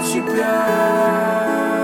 тебя.